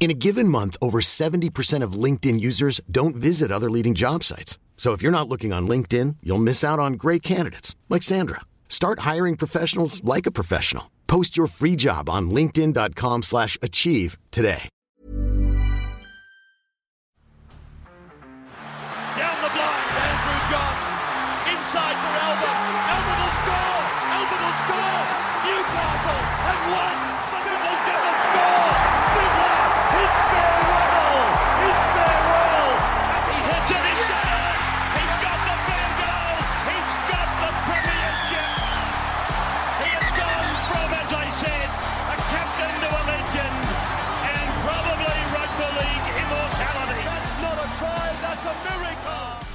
In a given month, over 70% of LinkedIn users don't visit other leading job sites. So if you're not looking on LinkedIn, you'll miss out on great candidates like Sandra. Start hiring professionals like a professional. Post your free job on linkedin.com/achieve today. Down the blind, Andrew John. Inside for Albert. Albert will score. Albert will score. Newcastle have won. Fiddler,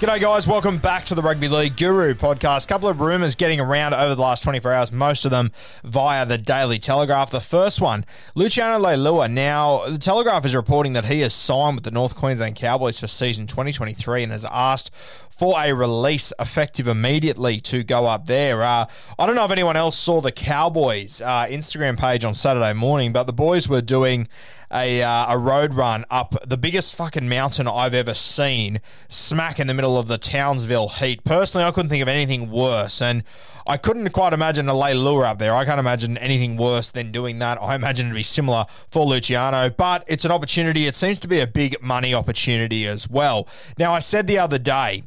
G'day, guys. Welcome back to the Rugby League Guru podcast. A couple of rumours getting around over the last 24 hours, most of them via the Daily Telegraph. The first one, Luciano Leilua. Now, the Telegraph is reporting that he has signed with the North Queensland Cowboys for season 2023 and has asked for a release effective immediately to go up there. Uh, I don't know if anyone else saw the Cowboys uh, Instagram page on Saturday morning, but the boys were doing a, uh, a road run up the biggest fucking mountain I've ever seen, smack in the middle of the Townsville heat. Personally, I couldn't think of anything worse, and I couldn't quite imagine a Leilua up there. I can't imagine anything worse than doing that. I imagine it'd be similar for Luciano, but it's an opportunity. It seems to be a big money opportunity as well. Now, I said the other day,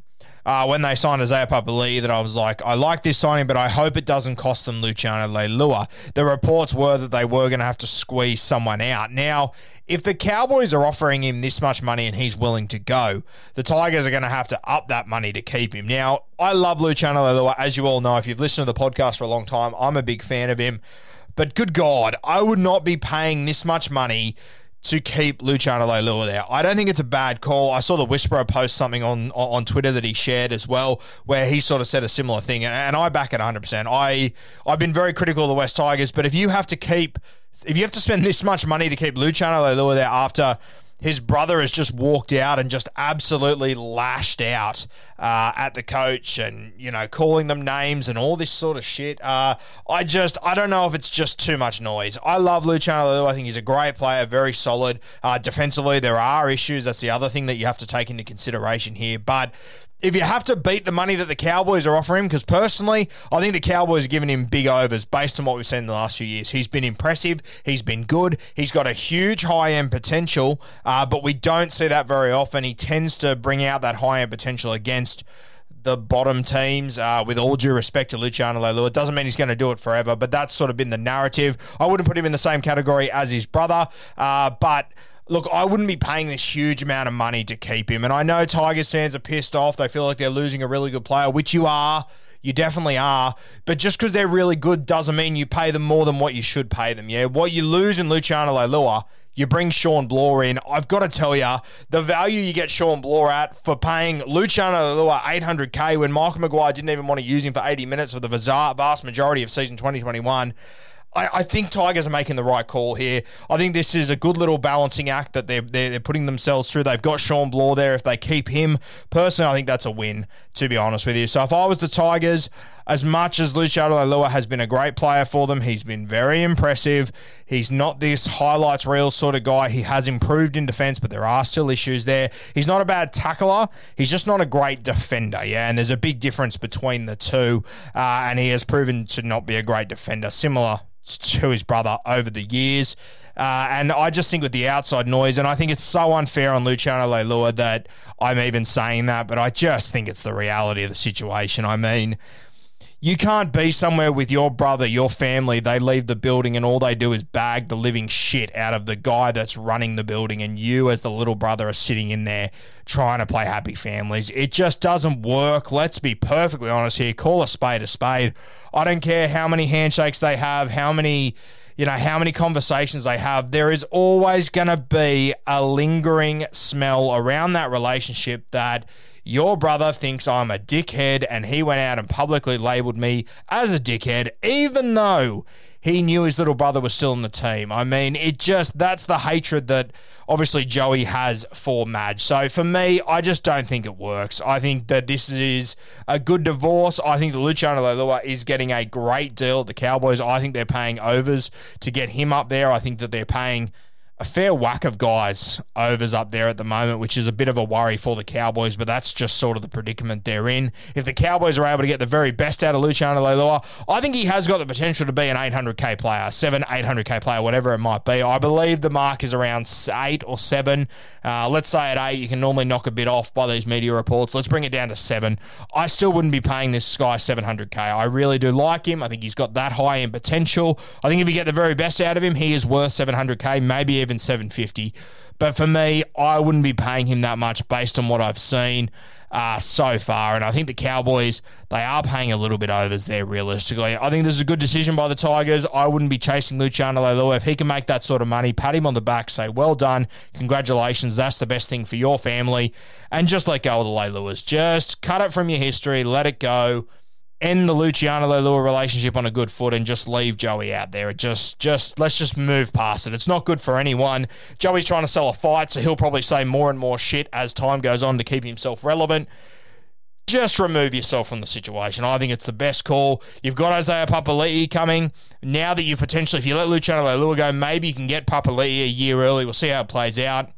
uh, when they signed Isaiah Papali'i that I was like, I like this signing, but I hope it doesn't cost them Luciano Leilua. The reports were that they were going to have to squeeze someone out. Now, if the Cowboys are offering him this much money and he's willing to go, the Tigers are going to have to up that money to keep him. Now, I love Luciano Leilua. As you all know, if you've listened to the podcast for a long time, I'm a big fan of him. But good God, I would not be paying this much money to keep Luciano Leilua there. I don't think it's a bad call. I saw the Whisperer post something on on Twitter that he shared as well, where he sort of said a similar thing, and, I back it 100%. I I've been very critical of the West Tigers, but if you have to keep, if you have to spend this much money to keep Luciano Leilua there after his brother has just walked out and just absolutely lashed out uh, at the coach and you know calling them names and all this sort of shit. Uh, I just I don't know if it's just too much noise. I love Luciano. I think he's a great player, very solid. Uh, defensively, there are issues. That's the other thing that you have to take into consideration here. But if you have to beat the money that the Cowboys are offering, him, because personally, I think the Cowboys are giving him big overs based on what we've seen in the last few years. He's been impressive. He's been good. He's got a huge high end potential, uh, but we don't see that very often. He tends to bring out that high end potential against the bottom teams. Uh, with all due respect to Luciano Leilua, it doesn't mean he's going to do it forever, but that's sort of been the narrative. I wouldn't put him in the same category as his brother, uh, but look, I wouldn't be paying this huge amount of money to keep him. And I know Tigers fans are pissed off. They feel like they're losing a really good player, which you are. You definitely are. But just because they're really good doesn't mean you pay them more than what you should pay them. Yeah. What you lose in Luciano Leilua, you bring Shawn Blore in. I've got to tell you, the value you get Shawn Blore at for paying Luciano Leilua 800k when Michael Maguire didn't even want to use him for 80 minutes for the vast majority of season 2021. I, I think Tigers are making the right call here. I think this is a good little balancing act that they're, they're, they're putting themselves through. They've got Shawn Blore there. If they keep him, personally, I think that's a win, to be honest with you. So if I was the Tigers, as much as Luciano Leilua has been a great player for them, he's been very impressive. He's not this highlights reel sort of guy. He has improved in defense, but there are still issues there. He's not a bad tackler. He's just not a great defender, yeah. And there's a big difference between the two. Uh, and he has proven to not be a great defender. Similar to his brother over the years. Uh, and I just think with the outside noise, and I think it's so unfair on Luciano Leilua that I'm even saying that, but I just think it's the reality of the situation. I mean, you can't be somewhere with your brother, your family. They leave the building and all they do is bag the living shit out of the guy that's running the building, and you, as the little brother, are sitting in there trying to play happy families. It just doesn't work. Let's be perfectly honest here. Call a spade a spade. I don't care how many handshakes they have, how many you know, how many conversations they have, there is always going to be a lingering smell around that relationship that your brother thinks I'm a dickhead and he went out and publicly labeled me as a dickhead, even though he knew his little brother was still in the team. I mean, it just, that's the hatred that obviously Joey has for Madge. So for me, I just don't think it works. I think that this is a good divorce. I think that Luciano Leilua is getting a great deal at the Cowboys. I think they're paying overs to get him up there. I think that they're paying a fair whack of guys overs up there at the moment, which is a bit of a worry for the Cowboys, but that's just sort of the predicament they're in. If the Cowboys are able to get the very best out of Luciano Leilua, I think he has got the potential to be an 800k player, 7, 800k player, whatever it might be. I believe the mark is around 8 or 7. Uh, let's say at 8, you can normally knock a bit off by these media reports. Let's bring it down to 7. I still wouldn't be paying this guy 700k. I really do like him. I think he's got that high in potential. I think if you get the very best out of him, he is worth 700k, maybe even even 750. But for me, I wouldn't be paying him that much based on what I've seen uh, so far. And I think the Cowboys, they are paying a little bit overs there, realistically. I think this is a good decision by the Tigers. I wouldn't be chasing Luciano Leilua. If he can make that sort of money, pat him on the back, say, well done, congratulations, that's the best thing for your family. And just let go of the Leiluas. Just cut it from your history, let it go end the Luciano Leilua relationship on a good foot and just leave Joey out there. It just, just let's just move past it. It's not good for anyone. Joey's trying to sell a fight, so he'll probably say more and more shit as time goes on to keep himself relevant. Just remove yourself from the situation. I think it's the best call. You've got Isaiah Papali'i coming. Now that you've potentially, if you let Luciano Leilua go, maybe you can get Papali'i a year early. We'll see how it plays out.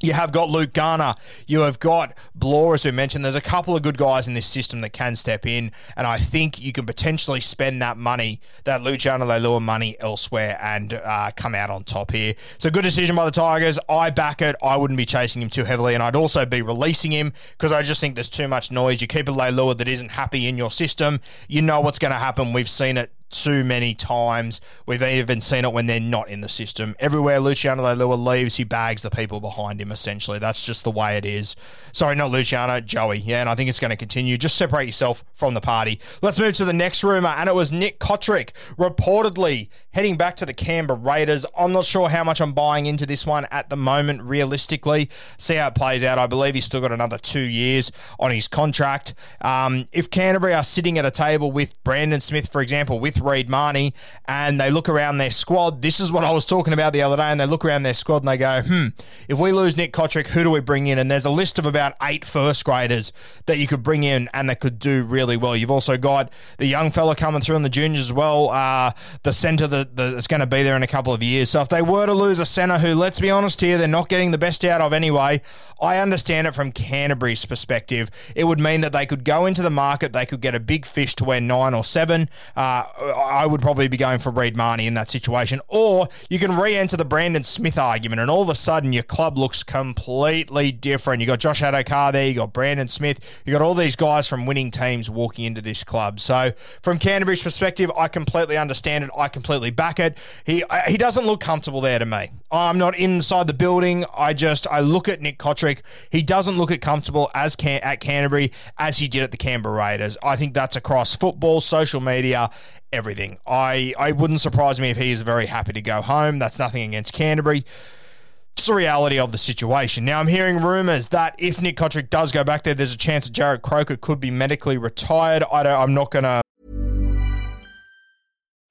You have got Luke Garner. You have got Blore, as we mentioned. There's a couple of good guys in this system that can step in, and I think you can potentially spend that money, that Luciano Leilua money, elsewhere and uh, come out on top here. So good decision by the Tigers. I back it. I wouldn't be chasing him too heavily, and I'd also be releasing him because I just think there's too much noise. You keep a Leilua that isn't happy in your system. You know what's going to happen. We've seen it too many times. We've even seen it when they're not in the system. Everywhere Luciano Leilua leaves, he bags the people behind him, essentially. That's just the way it is. Sorry, not Luciano, Joey. Yeah, and I think it's going to continue. Just separate yourself from the party. Let's move to the next rumour, and it was Nick Cotric reportedly heading back to the Canberra Raiders. I'm not sure how much I'm buying into this one at the moment, realistically. See how it plays out. I believe he's still got another two years on his contract. Um, if Canterbury are sitting at a table with Brandon Smith, for example, with Reed Mahoney and they look around their squad. This is what I was talking about the other day, and they look around their squad and they go, hmm, if we lose Nick Cotric, who do we bring in? And there's a list of about eight first graders that you could bring in and that could do really well. You've also got the young fella coming through in the juniors as well, uh, the centre that, that's going to be there in a couple of years. So if they were to lose a centre who, let's be honest here, they're not getting the best out of anyway, I understand it from Canterbury's perspective. It would mean that they could go into the market, they could get a big fish to where nine or seven. Uh, I would probably be going for Reed Mahoney in that situation. Or you can re enter the Brandon Smith argument, and all of a sudden your club looks completely different. You got Josh Addo-Carr there, you got Brandon Smith, you got all these guys from winning teams walking into this club. So, from Canterbury's perspective, I completely understand it. I completely back it. He uh, he doesn't look comfortable there to me. I'm not inside the building. I just I look at Nick Cotric. He doesn't look at comfortable as can, at Canterbury as he did at the Canberra Raiders. I think that's across football, social media, everything. I, I wouldn't surprise me if he is very happy to go home. That's nothing against Canterbury. It's the reality of the situation. Now, I'm hearing rumours that if Nick Cotric does go back there, there's a chance that Jarrod Croker could be medically retired. I don't, I'm not going to.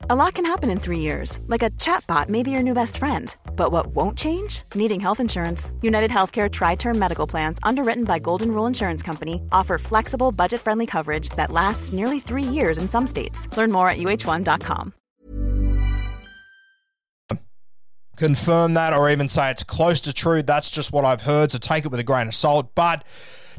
A lot can happen in three years, like a chatbot may be your new best friend. But what won't change? Needing health insurance. United Healthcare Tri Term Medical Plans, underwritten by Golden Rule Insurance Company, offer flexible, budget friendly coverage that lasts nearly three years in some states. Learn more at uh1.com. Confirm that or even say it's close to true. That's just what I've heard, so take it with a grain of salt. But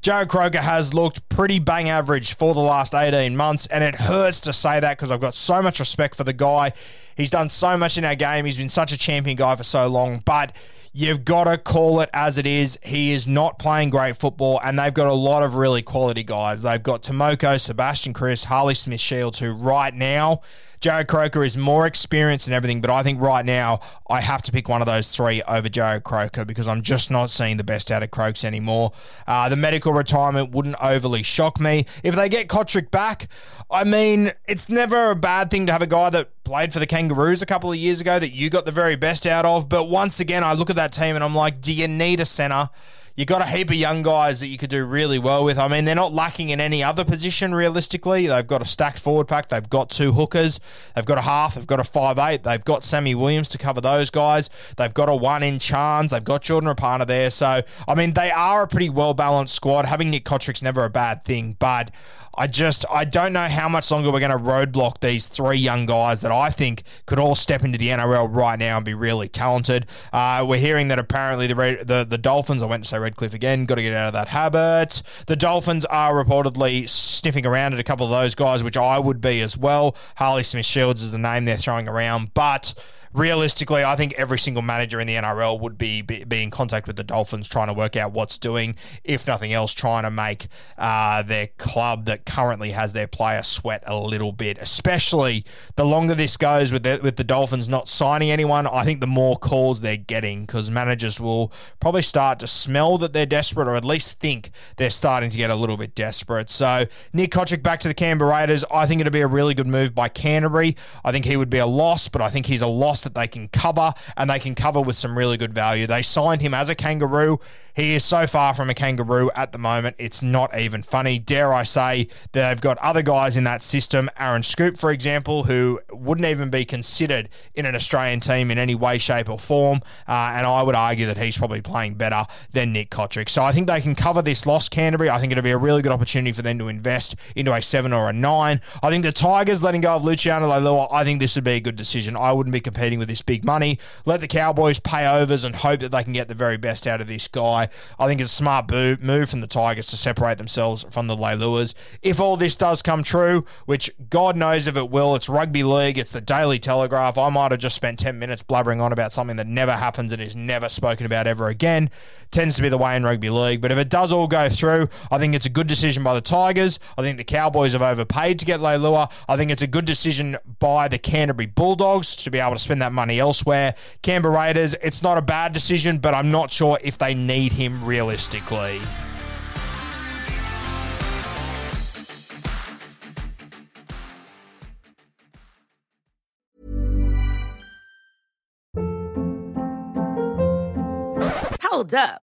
Jarrod Croker has looked pretty bang average for the last 18 months, and it hurts to say that because I've got so much respect for the guy. He's done so much in our game. He's been such a champion guy for so long, but you've got to call it as it is. He is not playing great football, and they've got a lot of really quality guys. They've got Timoko, Sebastian Kris, Harley Smith Shields, who right now Jarrod Croker is more experienced and everything, but I think right now I have to pick one of those three over Jarrod Croker because I'm just not seeing the best out of Croaks anymore. Uh, the medical retirement wouldn't overly shock me. If they get Cotric back, I mean, it's never a bad thing to have a guy that played for the Kangaroos a couple of years ago that you got the very best out of. But once again, I look at that team and I'm like, do you need a centre? you got a heap of young guys that you could do really well with. I mean, they're not lacking in any other position realistically. They've got a stacked forward pack. They've got two hookers. They've got a half. They've got a five eight. They've got Sammy Williams to cover those guys. They've got a one in Charnze. They've got Jordan Rapana there. So I mean, they are a pretty well balanced squad. Having Nick Cotric's never a bad thing, but I just I don't know how much longer we're going to roadblock these three young guys that I think could all step into the NRL right now and be really talented. Uh, we're hearing that apparently the, the the Dolphins. I went to say Redcliffe again. Got to get out of that habit. The Dolphins are reportedly sniffing around at a couple of those guys, which I would be as well. Harley Smith Shields is the name they're throwing around, but realistically, I think every single manager in the NRL would be, be, be in contact with the Dolphins trying to work out what's doing, if nothing else, trying to make uh, their club that currently has their player sweat a little bit. Especially the longer this goes with the, with the Dolphins not signing anyone, I think the more calls they're getting because managers will probably start to smell that they're desperate or at least think they're starting to get a little bit desperate. So Nick Cotric back to the Canberra Raiders. I think it'd be a really good move by Canterbury. I think he would be a loss, but I think he's a loss that they can cover and they can cover with some really good value. They signed him as a kangaroo. He is so far from a kangaroo at the moment, it's not even funny. Dare I say, they've got other guys in that system, Aaron Schoupp, for example, who wouldn't even be considered in an Australian team in any way, shape, or form. Uh, and I would argue that he's probably playing better than Nick Cotric. So I think they can cover this loss, Canterbury. I think it'll be a really good opportunity for them to invest into a seven or a nine. I think the Tigers letting go of Luciano Leilua, I think this would be a good decision. I wouldn't be competing with this big money. Let the Cowboys pay overs and hope that they can get the very best out of this guy. I think it's a smart move from the Tigers to separate themselves from the Leiluas. If all this does come true, which God knows if it will, it's rugby league, it's the Daily Telegraph. I might have just spent 10 minutes blubbering on about something that never happens and is never spoken about ever again. Tends to be the way in rugby league. But if it does all go through, I think it's a good decision by the Tigers. I think the Cowboys have overpaid to get Leilua. I think it's a good decision by the Canterbury Bulldogs to be able to spend that money elsewhere. Canberra Raiders, it's not a bad decision, but I'm not sure if they need him realistically. Hold up.